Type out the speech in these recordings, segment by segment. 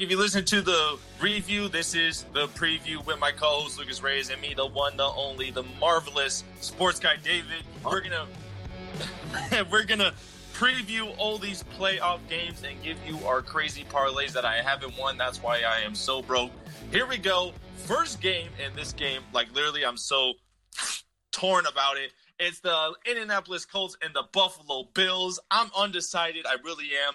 If you listen to the review, this is the preview with my co-host Lucas Reyes and me, the one, the only, the marvelous sports guy David. We're gonna we're gonna preview all these playoff games and give you our crazy parlays that I haven't won. That's why I am so broke. Here we go. First game in this game, like literally, I'm so torn about it. It's the Indianapolis Colts and the Buffalo Bills. I'm undecided. I really am.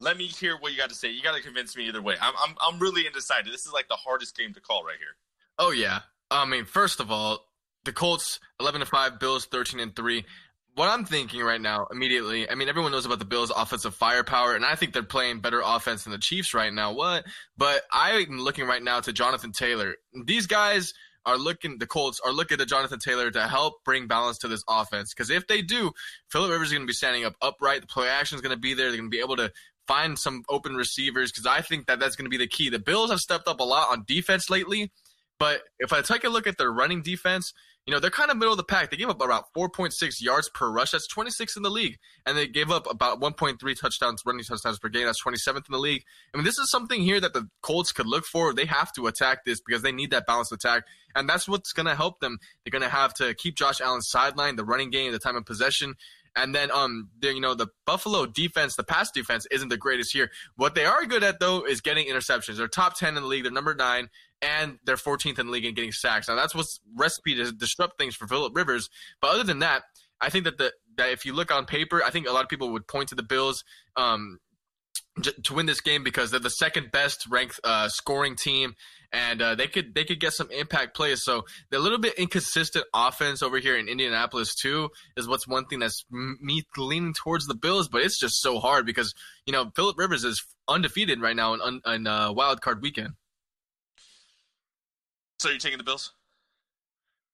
Let me hear what you got to say. You got to convince me either way. I'm, I'm, I'm really undecided. This is like the hardest game to call right here. Oh yeah. I mean, first of all, the Colts 11 to 5, Bills 13 and 3. What I'm thinking right now, immediately, I mean, everyone knows about the Bills' offensive firepower, and I think they're playing better offense than the Chiefs right now. What? But I'm looking right now to Jonathan Taylor. These guys are looking, the Colts are looking to Jonathan Taylor to help bring balance to this offense. Because if they do, Philip Rivers is going to be standing up upright. The play action is going to be there. They're going to be able to find some open receivers because I think that that's going to be the key. The Bills have stepped up a lot on defense lately, but if I take a look at their running defense, you know, they're kind of middle of the pack. They gave up about 4.6 yards per rush. That's 26 in the league. And they gave up about 1.3 touchdowns, running touchdowns per game. That's 27th in the league. I mean, this is something here that the Colts could look for. They have to attack this because they need that balanced attack. And that's what's going to help them. They're going to have to keep Josh Allen sidelined, the running game, the time of possession. And then, um, the, you know, the Buffalo defense, the pass defense isn't the greatest here. What they are good at, though, is getting interceptions. They're top 10 in the league. They're number nine, and they're 14th in the league in getting sacks. Now, that's what's recipe to disrupt things for Philip Rivers. But other than that, I think that the that if you look on paper, I think a lot of people would point to the Bills. Um, to win this game because they're the second best ranked uh, scoring team and uh, they could they could get some impact plays. So the little bit inconsistent offense over here in Indianapolis too is what's one thing that's me leaning towards the Bills, but it's just so hard because you know Philip Rivers is undefeated right now in, in uh, Wild Card Weekend. So you're taking the Bills?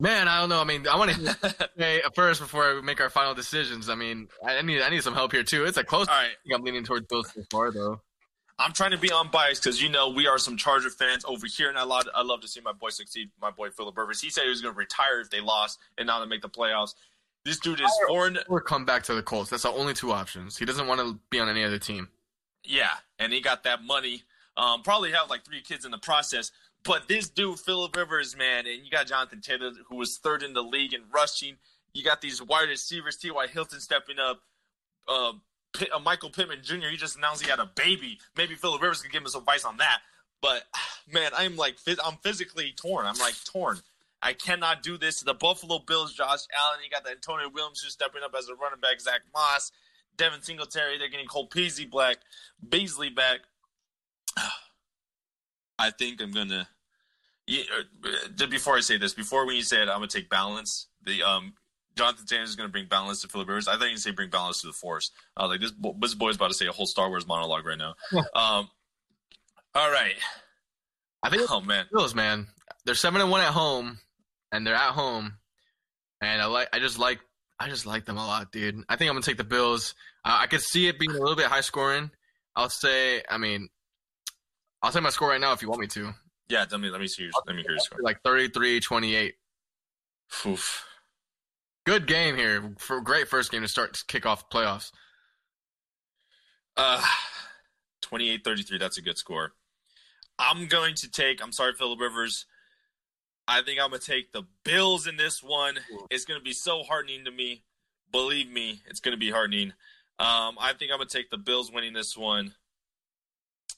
Man, I don't know. I mean, I want to say first before we make our final decisions. I mean, I need I need some help here too. It's a close. All right, I'm leaning towards Bills so far though. I'm trying to be unbiased because you know we are some Charger fans over here, and I love I love to see my boy succeed. My boy Philip Rivers. He said he was going to retire if they lost and not to make the playoffs. This dude is foreign. Or come back to the Colts. That's the only two options. He doesn't want to be on any other team. Yeah, and he got that money. Um, probably have like three kids in the process. But this dude, Philip Rivers, man, and you got Jonathan Taylor, who was third in the league in rushing. You got these wide receivers, T.Y. Hilton stepping up. Uh, uh, Michael Pittman Jr. He just announced he had a baby. Maybe Philip Rivers could give him some advice on that. But man, I'm like I'm physically torn. I'm like torn. I cannot do this. The Buffalo Bills, Josh Allen. You got the Antonio Williams who's stepping up as a running back. Zack Moss, Devin Singletary. They're getting Cole Beasley back. Beasley back. I think I'm gonna. Yeah, uh, before I say this, before when you said I'm gonna take balance, the um Jonathan Taylor is going to bring balance to Philip Rivers. I thought you say bring balance to the Force. I was like, this this boy's about to say a whole Star Wars monologue right now. um, all right. I think. Oh man, Bills, man, they're seven and one at home, and they're at home, and I like. I just like. I just like them a lot, dude. I think I'm gonna take the Bills. Uh, I could see it being a little bit high scoring. I'll say. I mean, I'll say my score right now if you want me to. Yeah, let me let me see. Your, let me hear your score. Like 33-28. Oof. Good game here for great first game to start to kick off playoffs. Uh 28-33, that's a good score. I'm going to take I'm sorry, Philip Rivers. I think I'm gonna take the Bills in this one. It's gonna be so heartening to me. Believe me, it's gonna be heartening. Um, I think I'm gonna take the Bills winning this one.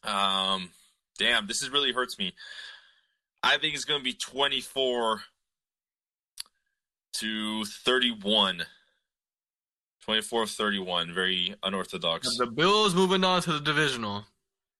Um, damn, this is really hurts me. I think it's gonna be 24 to 31. 24 31. Very unorthodox. The Bills moving on to the divisional.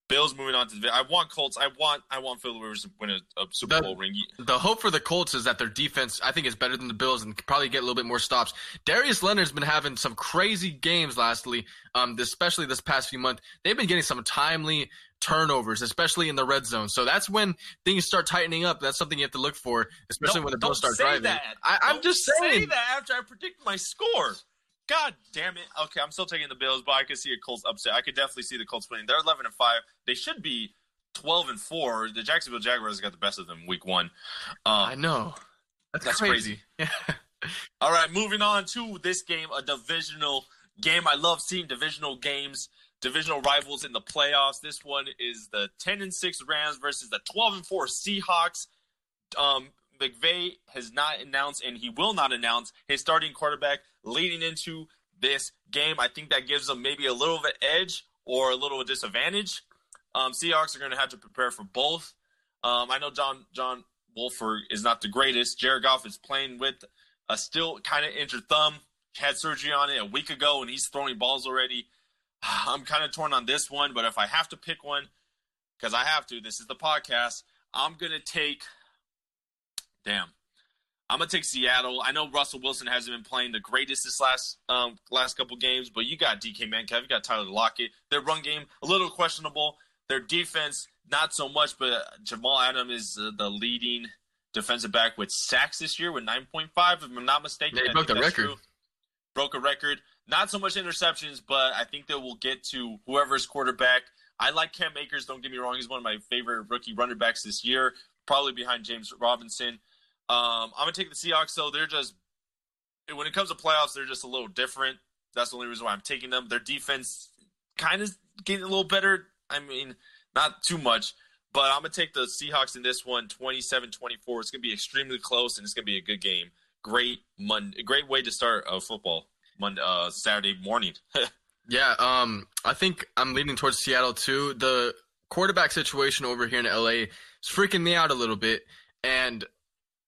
Bills moving on to the. I want Colts. I want. I want Philip Rivers to win a, a Super the, Bowl ring. The hope for the Colts is that their defense, I think, is better than the Bills and probably get a little bit more stops. Darius Leonard's been having some crazy games lastly, um, especially this past few months. They've been getting some timely turnovers, especially in the red zone. So that's when things start tightening up. That's something you have to look for, especially when the Bills start driving. That. I, am just saying say that after I predict my score. God damn it. Okay, I'm still taking the Bills, but I could see a Colts upset. I could definitely see the Colts winning. They're 11 and 5. They should be 12 and 4. The Jacksonville Jaguars got the best of them week 1. Uh, I know. That's, that's crazy. crazy. All right, moving on to this game, a divisional game. I love seeing divisional games. divisional rivals in the playoffs. This one is the 10 and 6 Rams versus the 12 and 4 Seahawks. Um, McVay has not announced, and he will not announce his starting quarterback leading into this game. I think that gives them maybe a little of an edge or a little disadvantage. Um, Seahawks are going to have to prepare for both. Um, I know John John Wolford is not the greatest. Jared Goff is playing with a still kind of injured thumb. Had surgery on it a week ago, and he's throwing balls already. I'm kind of torn on this one, but if I have to pick one, because I have to, this is the podcast. I'm gonna take. Damn, I'm gonna take Seattle. I know Russell Wilson hasn't been playing the greatest this last um, last couple games, but you got DK Metcalf, you got Tyler Lockett. Their run game a little questionable. Their defense not so much, but Jamal Adams is uh, the leading defensive back with sacks this year with 9.5, if I'm not mistaken. they broke the record. True. Broke a record. Not so much interceptions, but I think that we'll get to whoever's quarterback. I like Cam Akers. Don't get me wrong; he's one of my favorite rookie running backs this year, probably behind James Robinson. Um, I'm gonna take the Seahawks. though. they're just when it comes to playoffs, they're just a little different. That's the only reason why I'm taking them. Their defense kind of getting a little better. I mean, not too much, but I'm to take the Seahawks in this one 27 24. It's to be extremely close and it's to be a good game. Great Monday, great way to start a football Monday, uh, Saturday morning. yeah, um, I think I'm leaning towards Seattle too. The quarterback situation over here in LA is freaking me out a little bit, and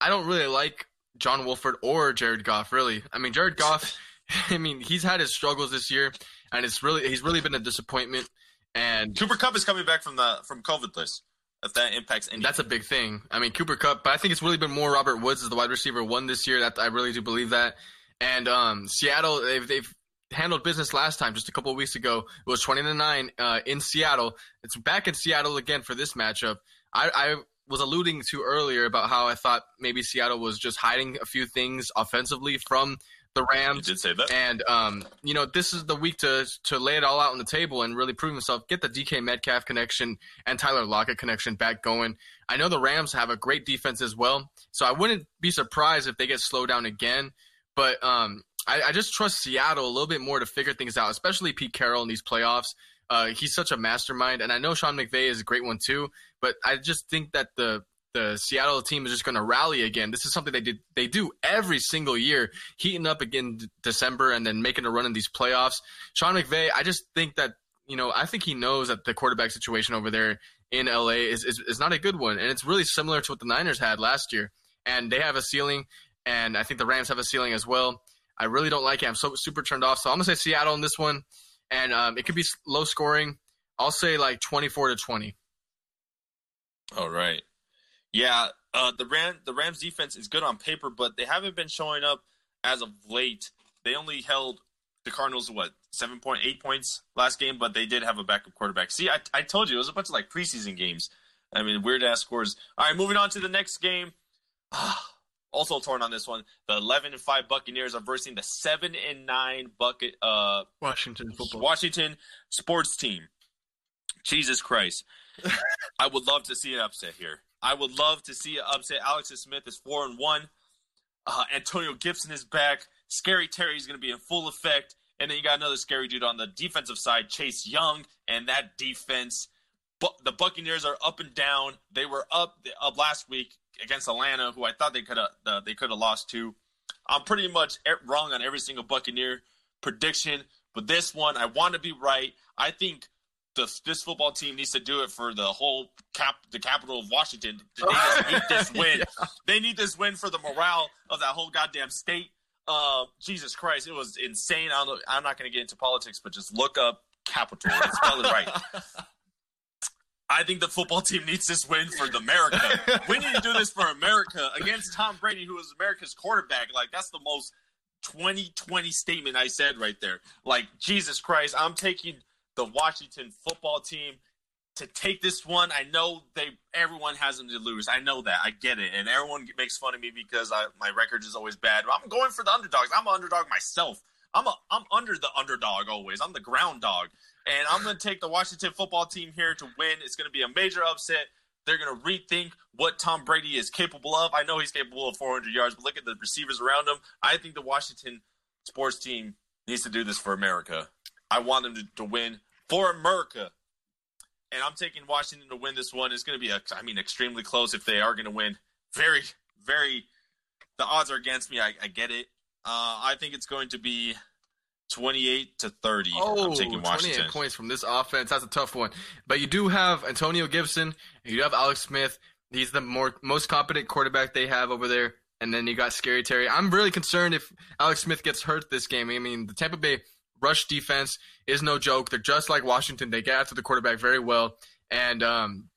I don't really like John Wolford or Jared Goff. Really, I mean Jared Goff. I mean he's had his struggles this year, and it's really he's really been a disappointment. And Cooper Kupp is coming back from the from COVID list. If that impacts anything. That's a big thing. I mean, Cooper Kupp, but I think it's really been more Robert Woods as the wide receiver one this year. That I really do believe that. And um, Seattle, they've, they've handled business last time, just a couple of weeks ago. It was twenty to nine uh, in Seattle. It's back in Seattle again for this matchup. I, I was alluding to earlier about how I thought maybe Seattle was just hiding a few things offensively from the Rams. You did say that. And um, you know, this is the week to to lay it all out on the table and really prove himself. Get the DK Metcalf connection and Tyler Lockett connection back going. I know the Rams have a great defense as well, so I wouldn't be surprised if they get slowed down again. But um, I, I just trust Seattle a little bit more to figure things out, especially Pete Carroll in these playoffs. Uh, he's such a mastermind, and I know Sean McVay is a great one too. But I just think that the the Seattle team is just going to rally again. This is something they did they do every single year, heating up again December and then making a run in these playoffs. Sean McVay, I just think that you know I think he knows that the quarterback situation over there in LA is, is, is not a good one, and it's really similar to what the Niners had last year. And they have a ceiling, and I think the Rams have a ceiling as well. I really don't like it. I'm so super turned off. So I'm gonna say Seattle in this one, and um, it could be low scoring. I'll say like 24 to 20. All right. Yeah, uh, the Ram the Rams defense is good on paper, but they haven't been showing up as of late. They only held the Cardinals what seven point eight points last game, but they did have a backup quarterback. See, I, I told you it was a bunch of like preseason games. I mean, weird ass scores. All right, moving on to the next game. Also torn on this one. The eleven and five Buccaneers are versing the seven and nine bucket uh Washington football Washington sports team. Jesus Christ. I would love to see an upset here. I would love to see an upset. Alex Smith is four and one. Uh, Antonio Gibson is back. Scary Terry is going to be in full effect. And then you got another scary dude on the defensive side, Chase Young, and that defense. But the Buccaneers are up and down. They were up up last week against Atlanta, who I thought they could have uh, they could have lost to. I'm pretty much wrong on every single Buccaneer prediction, but this one I want to be right. I think the, this football team needs to do it for the whole cap, the capital of Washington. They just need this win. yeah. They need this win for the morale of that whole goddamn state. Uh, Jesus Christ, it was insane. I am not going to get into politics, but just look up capital and spell it right. I think the football team needs this win for America. we need to do this for America against Tom Brady, who is America's quarterback. Like that's the most 2020 statement I said right there. Like Jesus Christ, I'm taking the Washington football team to take this one. I know they everyone has them to lose. I know that. I get it. And everyone makes fun of me because I, my record is always bad. But I'm going for the underdogs. I'm an underdog myself. I'm a I'm under the underdog always. I'm the ground dog. And I'm going to take the Washington football team here to win. It's going to be a major upset. They're going to rethink what Tom Brady is capable of. I know he's capable of 400 yards, but look at the receivers around him. I think the Washington sports team needs to do this for America. I want them to, to win for America. And I'm taking Washington to win this one. It's going to be, a, I mean, extremely close if they are going to win. Very, very, the odds are against me. I, I get it. Uh, I think it's going to be 28 to 30. Oh, I'm taking Washington. 28 points from this offense. That's a tough one. But you do have Antonio Gibson. You have Alex Smith. He's the more most competent quarterback they have over there. And then you got Scary Terry. I'm really concerned if Alex Smith gets hurt this game. I mean, the Tampa Bay rush defense is no joke. They're just like Washington. They get after the quarterback very well. And um,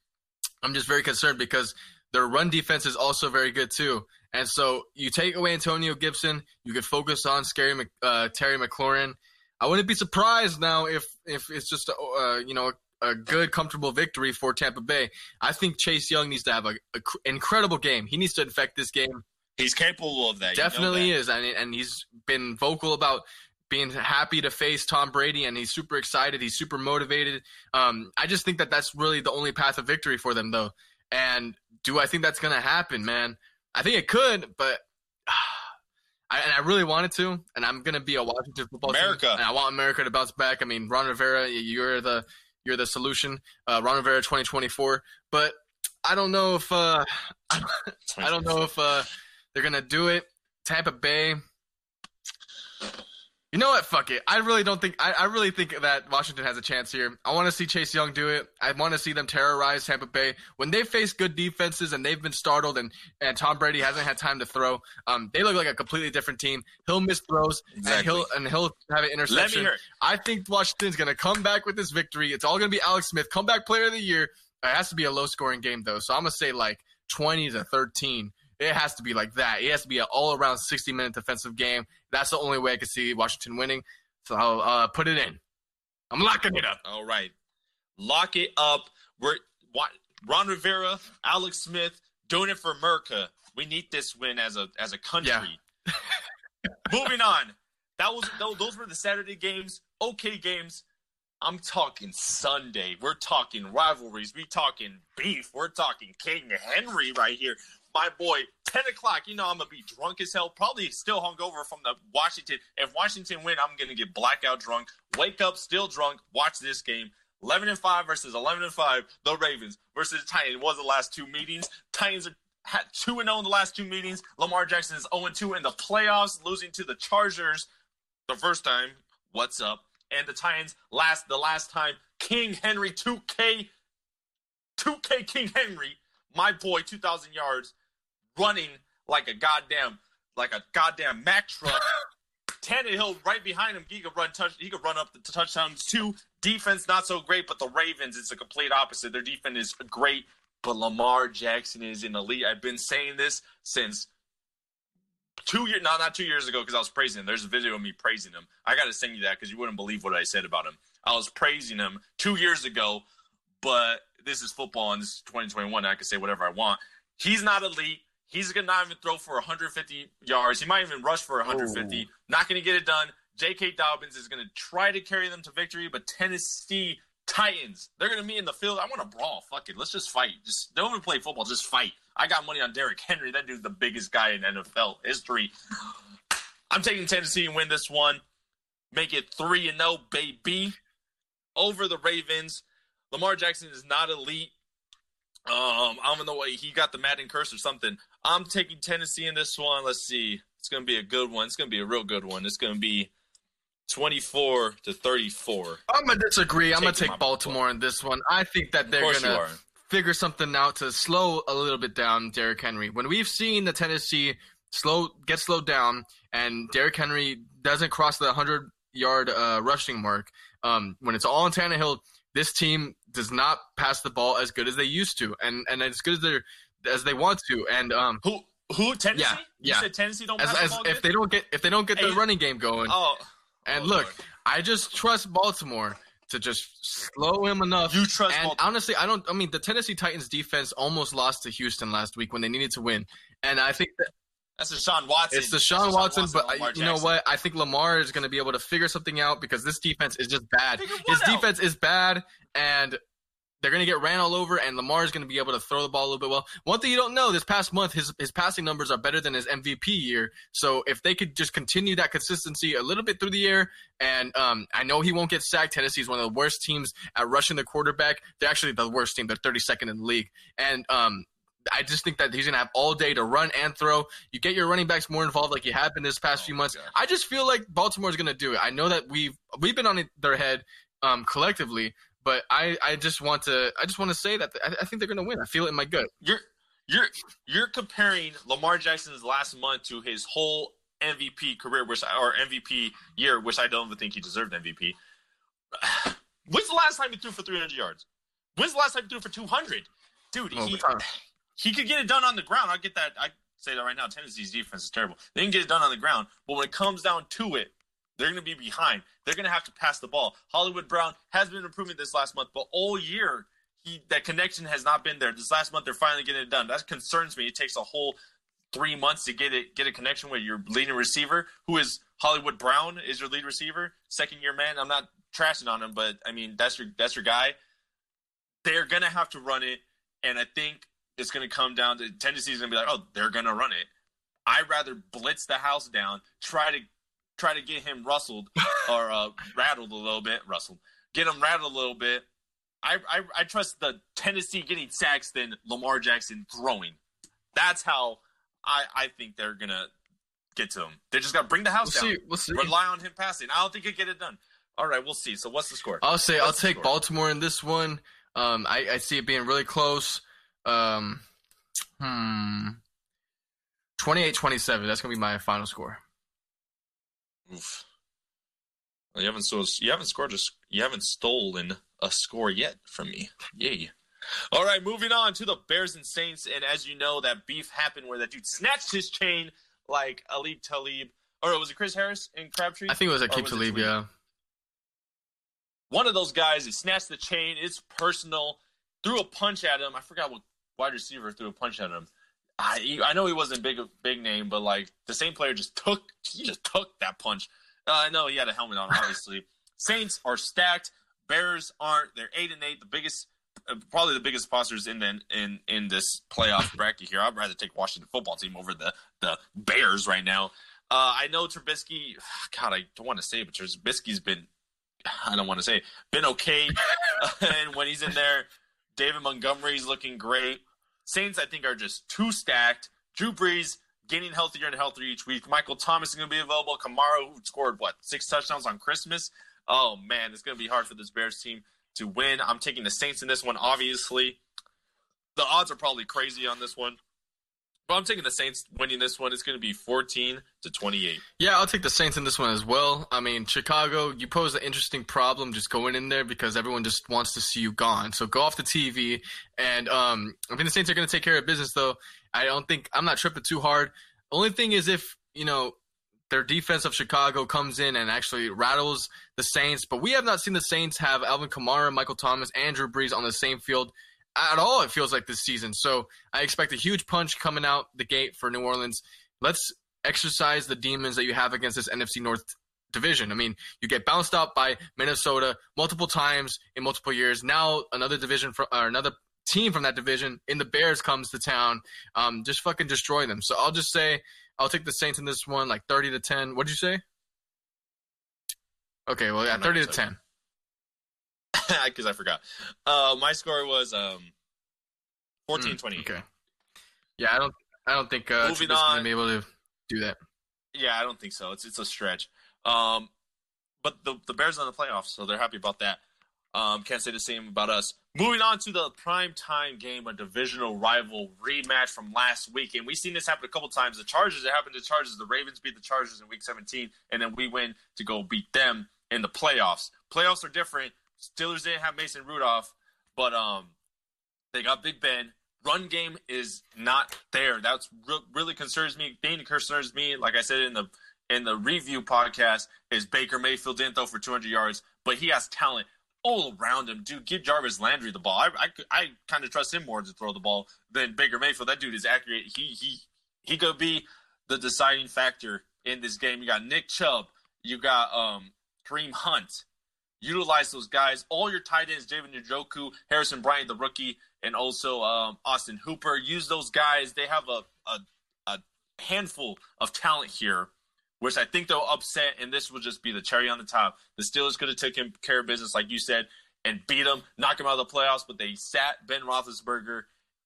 I'm just very concerned because their run defense is also very good too. And so you take away Antonio Gibson, you could focus on Scary Mc, uh, Terry McLaurin. I wouldn't be surprised now if if it's just a, uh, you know a good, comfortable victory for Tampa Bay. I think Chase Young needs to have an incredible game. He needs to infect this game. He's capable of that. Definitely you know that. is, and and he's been vocal about being happy to face Tom Brady, and he's super excited. He's super motivated. Um, I just think that that's really the only path of victory for them, though. And do I think that's going to happen, man? I think it could, but I, and I really wanted to, and I'm going to be a Washington football America, team, and I want America to bounce back. I mean, Ron Rivera, you're the you're the solution, uh, Ron Rivera 2024. But I don't know if uh, I don't know if uh, they're going to do it. Tampa Bay. You know what? Fuck it. I really don't think. I, I really think that Washington has a chance here. I want to see Chase Young do it. I want to see them terrorize Tampa Bay when they face good defenses and they've been startled and, and Tom Brady hasn't had time to throw. Um, they look like a completely different team. He'll miss throws exactly. and he'll and he'll have an interception. I think Washington's gonna come back with this victory. It's all gonna be Alex Smith, comeback player of the year. It has to be a low scoring game though, so I'm gonna say like 20 to 13 it has to be like that. It has to be an all around 60 minute defensive game. That's the only way I could see Washington winning. So I'll uh, put it in. I'm locking it up. All right. Lock it up. We're Ron Rivera, Alex Smith doing it for America. We need this win as a as a country. Yeah. Moving on. That was those were the Saturday games. Okay games. I'm talking Sunday. We're talking rivalries. We talking beef. We're talking King Henry right here my boy, 10 o'clock. You know, I'm going to be drunk as hell, probably still hungover from the Washington. If Washington win, I'm going to get blackout drunk, wake up still drunk, watch this game. 11 and 5 versus 11 and 5, the Ravens versus the Titans was the last two meetings. Titans are had 2 and 0 in the last two meetings. Lamar Jackson is 0 2 in the playoffs, losing to the Chargers the first time. What's up? And the Titans last the last time King Henry 2K 2K King Henry, my boy 2000 yards running like a goddamn like a goddamn Mack truck. Tannehill right behind him. He could run touch. He could run up the touchdowns too. Defense not so great, but the Ravens it's a complete opposite. Their defense is great, but Lamar Jackson is in elite. I've been saying this since two years. No, not two years ago because I was praising him. There's a video of me praising him. I got to send you that because you wouldn't believe what I said about him. I was praising him two years ago, but this is football and this is 2021. I can say whatever I want. He's not elite. He's gonna not even throw for 150 yards. He might even rush for 150. Ooh. Not gonna get it done. J.K. Dobbins is gonna try to carry them to victory, but Tennessee Titans, they're gonna be in the field. I want to brawl. Fuck it, let's just fight. Just don't even play football. Just fight. I got money on Derrick Henry. That dude's the biggest guy in NFL history. I'm taking Tennessee and win this one. Make it three and zero, oh, baby. Over the Ravens. Lamar Jackson is not elite. Um, I don't know what he got the Madden curse or something. I'm taking Tennessee in this one. Let's see. It's going to be a good one. It's going to be a real good one. It's going to be 24 to 34. I'm going to disagree. I'm going to take Baltimore in this one. I think that they're going to figure something out to slow a little bit down Derrick Henry. When we've seen the Tennessee slow get slowed down and Derrick Henry doesn't cross the 100 yard uh, rushing mark, um, when it's all on Tannehill, this team does not pass the ball as good as they used to, and and as good as they as they want to. And um, who who Tennessee? Yeah, you yeah. said Tennessee don't as, as, the if good? they don't get if they don't get the running game going. Oh, and oh, look, Lord. I just trust Baltimore to just slow him enough. you trust and Baltimore. honestly, I don't. I mean, the Tennessee Titans defense almost lost to Houston last week when they needed to win, and I think that That's Deshaun Watson. it's Sean Deshaun Watson. But Lamar uh, you know what? I think Lamar is going to be able to figure something out because this defense is just bad. His out? defense is bad, and they're going to get ran all over, and Lamar is going to be able to throw the ball a little bit well. One thing you don't know this past month, his his passing numbers are better than his MVP year. So if they could just continue that consistency a little bit through the air, and um, I know he won't get sacked. Tennessee is one of the worst teams at rushing the quarterback. They're actually the worst team. They're 32nd in the league, and um, I just think that he's going to have all day to run and throw. You get your running backs more involved, like you have been this past Oh few months. God. I just feel like Baltimore's going to do it. I know that we've we've been on their head um, collectively, but I, I just want to I just want to say that I, I think they're going to win. I feel it in my gut. You're you're you're comparing Lamar Jackson's last month to his whole MVP career, which or MVP year, which I don't even think he deserved MVP. When's the last time he threw for 300 yards? When's the last time he threw for 200? Dude, Oh, he, he could get it done on the ground. I get that. I say that right now. Tennessee's defense is terrible. They can get it done on the ground, but when it comes down to it, they're going to be behind. They're going to have to pass the ball. Hollywood Brown has been improving this last month, but all year he that connection has not been there. This last month they're finally getting it done. That concerns me. It takes a whole three months to get it get a connection with your leading receiver, who is Hollywood Brown, is your lead receiver, second year man. I'm not trashing on him, but I mean that's your that's your guy. They're gonna have to run it, and I think it's gonna come down to Tennessee's gonna be like, oh, they're gonna run it. I'd rather blitz the house down, try to try to get him rustled or uh, rattled a little bit, rustled, get him rattled a little bit. I, I I trust the Tennessee getting sacks than Lamar Jackson throwing. That's how I I think they're gonna get to him. They just got to bring the house We'll down. see. We'll see. Rely on him passing. I don't think he'll get it done. All right, we'll see. So what's the score? I'll say I'll take score? Baltimore in this one. Um, I, I see it being really close. Um, hmm. 28-27. That's gonna be my final score. Oof. You haven't so you haven't scored a, you haven't stolen a score yet from me. Yay. All right, moving on to the Bears and Saints, and as you know, that beef happened where that dude snatched his chain like Aqib Talib, or was it Chris Harris and Crabtree? I think it was Talib. Talib? Yeah. One of those guys, he snatched the chain. It's personal. Threw a punch at him. I forgot what wide receiver threw a punch at him. I I know he wasn't big big name, but like the same player just took he just took that punch. Uh, I know he had a helmet on, obviously. Saints are stacked. Bears aren't. They're eight and eight, the biggest, uh, probably the biggest imposters in the, in in this playoff bracket here. I'd rather take Washington football team over the the Bears right now. Uh, I know Trubisky. God, I don't want to say, it, but Trubisky's been. I don't want to say been okay, and when he's in there, David Montgomery's looking great. Saints, I think, are just too stacked. Drew Brees getting healthier and healthier each week. Michael Thomas is going to be available. Kamara, who scored what six touchdowns on Christmas. Oh man, it's going to be hard for this Bears team to win. I'm taking the Saints in this one. Obviously, the odds are probably crazy on this one, but I'm taking the Saints winning this one. It's going to be 14 to 28. Yeah, I'll take the Saints in this one as well. I mean, Chicago, you pose an interesting problem just going in there because everyone just wants to see you gone. So go off the TV. And um, I think the Saints are going to take care of business, though. I don't think I'm not tripping too hard. Only thing is if you know their defense of Chicago comes in and actually rattles the Saints. But we have not seen the Saints have Alvin Kamara, Michael Thomas, and Drew Brees on the same field at all. It feels like this season. So I expect a huge punch coming out the gate for New Orleans. Let's exercise the demons that you have against this NFC North division. I mean, you get bounced out by Minnesota multiple times in multiple years. Now another division from or another team from that division in the Bears comes to town. Um, just fucking destroy them. So I'll just say I'll take the Saints in this one, like thirty to ten. What did you say? Okay, well yeah, thirty to gonna tell you. ten. because I forgot. Uh, my score was um, 14 Mm, 28. Okay. Yeah, I don't. I don't think uh, Moving Trubisky's gonna on. be able to do that. Yeah, I don't think so. It's it's a stretch. Um, but the the Bears are in the playoffs, so they're happy about that. Um, can't say the same about us. Moving on to the prime time game, a divisional rival rematch from last week, and we've seen this happen a couple times. The Chargers, it happened to the Chargers. The Ravens beat the Chargers in Week 17, and then we win to go beat them in the playoffs. Playoffs are different. Steelers didn't have Mason Rudolph, but um, they got Big Ben. Run game is not there. That's re- really concerns me. Thing concerns me, like I said in the in the review podcast, is Baker Mayfield didn't throw for 200 yards, but he has talent all around him. Dude, give Jarvis Landry the ball. I I, I kind of trust him more to throw the ball than Baker Mayfield. That dude is accurate. He he he could be the deciding factor in this game. You got Nick Chubb. You got um Kareem Hunt. Utilize those guys. All your tight ends, David Njoku, Harrison Bryant, the rookie, and also um, Austin Hooper. Use those guys. They have a, a, a handful of talent here, which I think they'll upset, and this will just be the cherry on the top. The Steelers could have taken care of business, like you said, and beat them, knock them out of the playoffs, but they sat Ben Roethlisberger.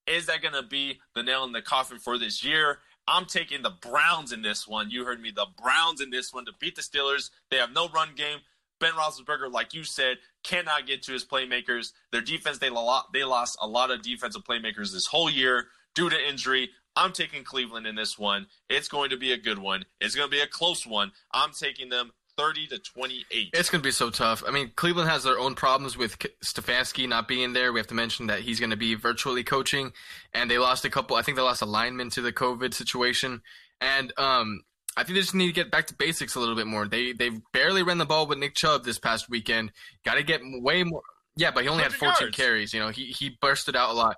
Is that going to be the nail in the coffin for this year? I'm taking the Browns in this one. You heard me, the Browns in this one to beat the Steelers. They have no run game. Ben Roethlisberger, like you said, cannot get to his playmakers. Their defense, they, lo- they lost a lot of defensive playmakers this whole year due to injury. I'm taking Cleveland in this one. It's going to be a good one. It's going to be a close one. I'm taking them 30 to 28. It's going to be so tough. I mean, Cleveland has their own problems with Stefanski not being there. We have to mention that he's going to be virtually coaching, and they lost a couple. I think they lost a lineman to the COVID situation, and um, I think they just need to get back to basics a little bit more. They they've barely ran the ball with Nick Chubb this past weekend. Got to get way more. Yeah, but he only had 14 yards. carries. You know, he he bursted out a lot.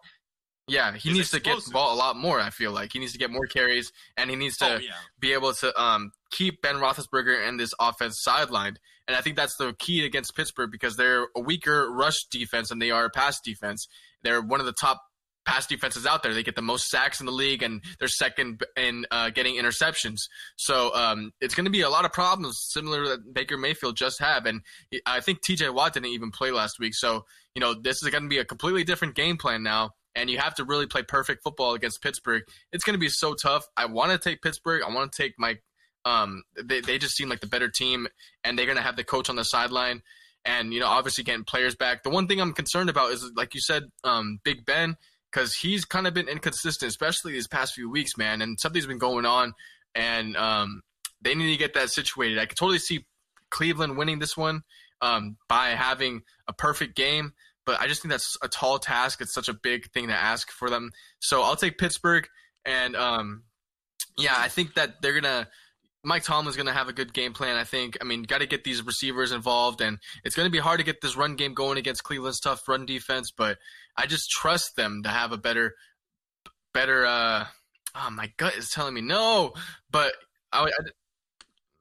Yeah, he He's needs explosive. to get the ball a lot more. I feel like he needs to get more carries, and he needs to oh, yeah. be able to um, keep Ben Roethlisberger and this offense sidelined. And I think that's the key against Pittsburgh because they're a weaker rush defense than they are a pass defense. They're one of the top pass defenses out there. They get the most sacks in the league, and they're second in uh, getting interceptions. So um, it's going to be a lot of problems similar that Baker Mayfield just have. And I think T.J. Watt didn't even play last week, so you know this is going to be a completely different game plan now and you have to really play perfect football against Pittsburgh. It's going to be so tough. I want to take Pittsburgh. I want to take my. Um, they they just seem like the better team, and they're going to have the coach on the sideline, and you know obviously getting players back. The one thing I'm concerned about is like you said, um, Big Ben, because he's kind of been inconsistent, especially these past few weeks, man. And something's been going on, and um, they need to get that situated. I could totally see Cleveland winning this one um, by having a perfect game but I just think that's a tall task. It's such a big thing to ask for them. So I'll take Pittsburgh, and um, yeah, I think that they're gonna. Mike Tomlin's going to have a good game plan, I think. I mean, got to get these receivers involved, and it's going to be hard to get this run game going against Cleveland's tough run defense. But I just trust them to have a better, better. uh Oh, my gut is telling me no, but I, I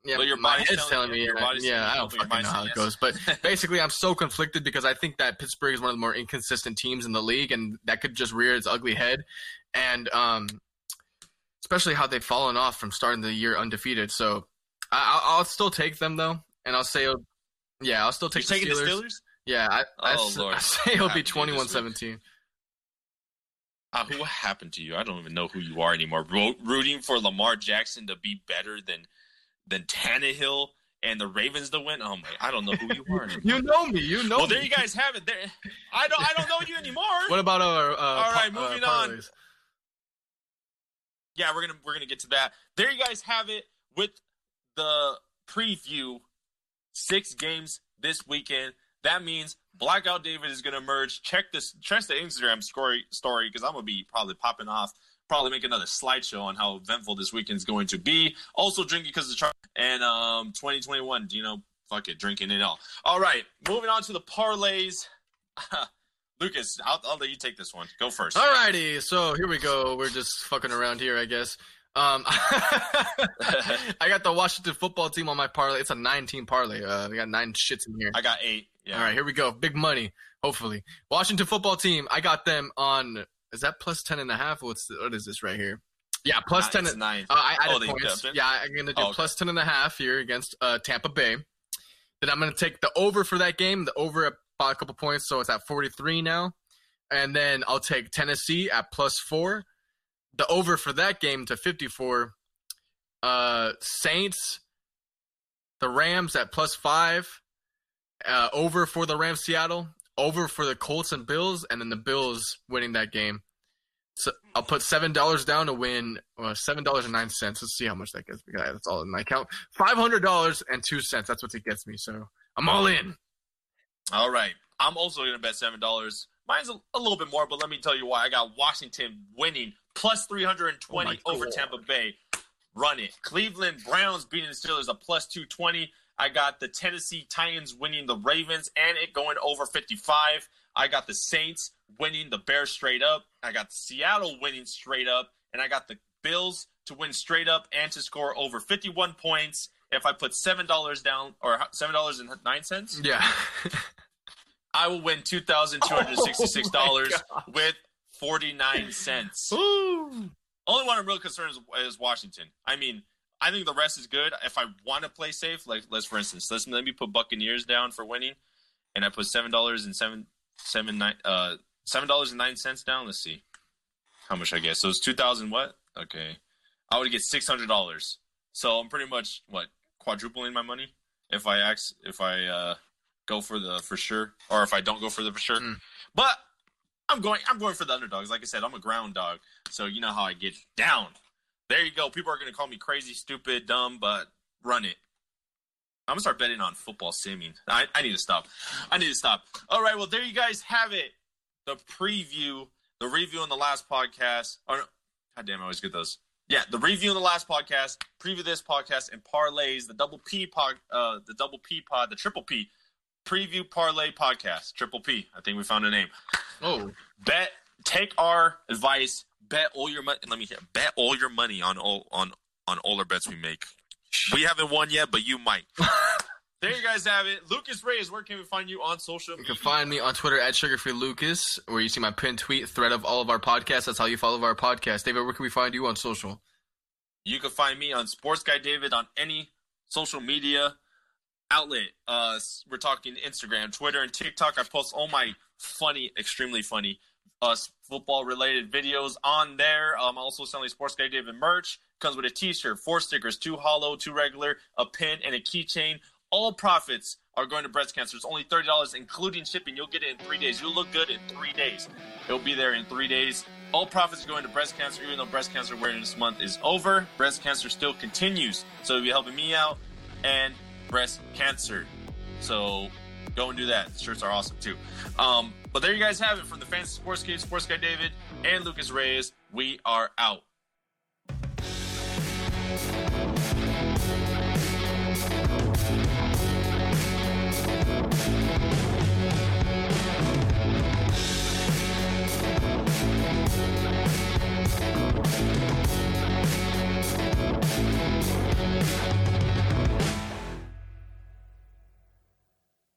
yeah, well, your my head's telling me. Yeah, yeah I don't fucking know how it yes. goes, but basically, I'm so conflicted because I think that Pittsburgh is one of the more inconsistent teams in the league, and that could just rear its ugly head. And um, especially how they've fallen off from starting the year undefeated. So I, will still take them though, and I'll say, yeah, I'll still take You're the Steelers. the Steelers. Yeah, I, oh, I, I say it'll be 21-17. Uh, what happened to you? I don't even know who you are anymore. Ro- rooting for Lamar Jackson to be better than than Tannehill and the Ravens to win. Oh my, I don't know who you are. Anymore. you know me. You know. Well, me. there you guys have it. There, I don't. I don't know you anymore. what about our? Uh, All right, uh, moving uh, on. Yeah, we're gonna we're gonna get to that. There you guys have it with the preview. Six games this weekend. That means Blackout David is gonna merge. Check this. Check the Instagram story story because I'm gonna be probably popping off probably make another slideshow on how eventful this weekend is going to be. Also drinking because of the and um 2021, you know, fuck it, drinking it all. All right, moving on to the parlays. Lucas, I'll, I'll let you take this one. Go first. All righty, so here we go. We're just fucking around here, I guess. Um, I got the Washington football team on my parlay. It's a nine-team parlay. Uh, we got nine shits in here. I got eight. Yeah. All right, here we go. Big money, hopefully. Washington football team. I got them on is that plus 10 and a half? What's the, what is this right here? Yeah, plus uh, 10. nine. Uh, I added oh, points. Yeah, I'm going to do oh, okay. plus 10 and a half here against uh, Tampa Bay. Then I'm going to take the over for that game, the over at a couple points, so it's at 43 now. And then I'll take Tennessee at plus four. The over for that game to 54. Uh, Saints, the Rams at plus five. Uh, over for the Rams Seattle over for the Colts and Bills, and then the Bills winning that game. So I'll put seven dollars down to win. Well, seven dollars and nine cents. Let's see how much that gets me. That's all in my account. Five hundred dollars and two cents. That's what it gets me. So I'm all in. All right. I'm also gonna bet seven dollars. Mine's a, a, little bit more, but let me tell you why. I got Washington winning plus three hundred and twenty oh over Tampa Bay. Run it. Cleveland Browns beating the Steelers a plus two twenty. I got the Tennessee Titans winning the Ravens and it going over 55. I got the Saints winning the Bears straight up. I got the Seattle winning straight up. And I got the Bills to win straight up and to score over 51 points. if I put seven dollars down or seven dollars and nine cents, Yeah. I will win two thousand two hundred sixty-six dollars Oh with forty-nine cents. Only one I'm real concerned is, is Washington. I mean, I think the rest is good. If I want to play safe, like let's for instance, let's let me put Buccaneers down for winning, and I put seven dollars and seven seven nine uh seven dollars and nine cents down. Let's see how much I get. So it's two thousand what? Okay, I would get six hundred dollars. So I'm pretty much what quadrupling my money if I act if I uh go for the for sure or if I don't go for the for sure. Mm. But I'm going I'm going for the underdogs. Like I said, I'm a ground dog. So you know how I get down. There you go. People are going to call me crazy, stupid, dumb, but run it. I'm going to start betting on football simming. I, I need to stop. I need to stop. All right. Well, there you guys have it. The preview, the review in the last podcast. Oh. God damn, I always get those. Yeah, the review in the last podcast, preview this podcast, and parlays, the double P pod, uh, the double P pod, the triple P, preview parlay podcast, triple P. I think we found a name Oh. bet take our advice bet all your money let me hear bet all your money on all on on all our bets we make we haven't won yet but you might there you guys have it lucas reyes where can we find you on social You media can find me on Twitter at SugarFreeLucas, where you see my pinned tweet thread of all of our podcasts. That's how you follow our podcast. David, where can we find you on social? you can find me on sports guy david on any social media outlet uh we're talking instagram twitter and tiktok i post all my funny extremely funny uh football related videos on there. I'm also selling sports guy david merch comes with a t-shirt four stickers two hollow two regular a pin and a keychain. All profits are going to breast cancer. It's only $30 including shipping. You'll get it in three days. You'll look good in three days. It'll be there in three days. All profits are going to breast cancer even though breast cancer awareness month is over. Breast cancer still continues. So you'll helping me out and breast cancer. So go and do that. Shirts are awesome too. Um, but there you guys have it from the Fantasy Sports Cave, Sports Guy David, and Lucas Reyes. We are out.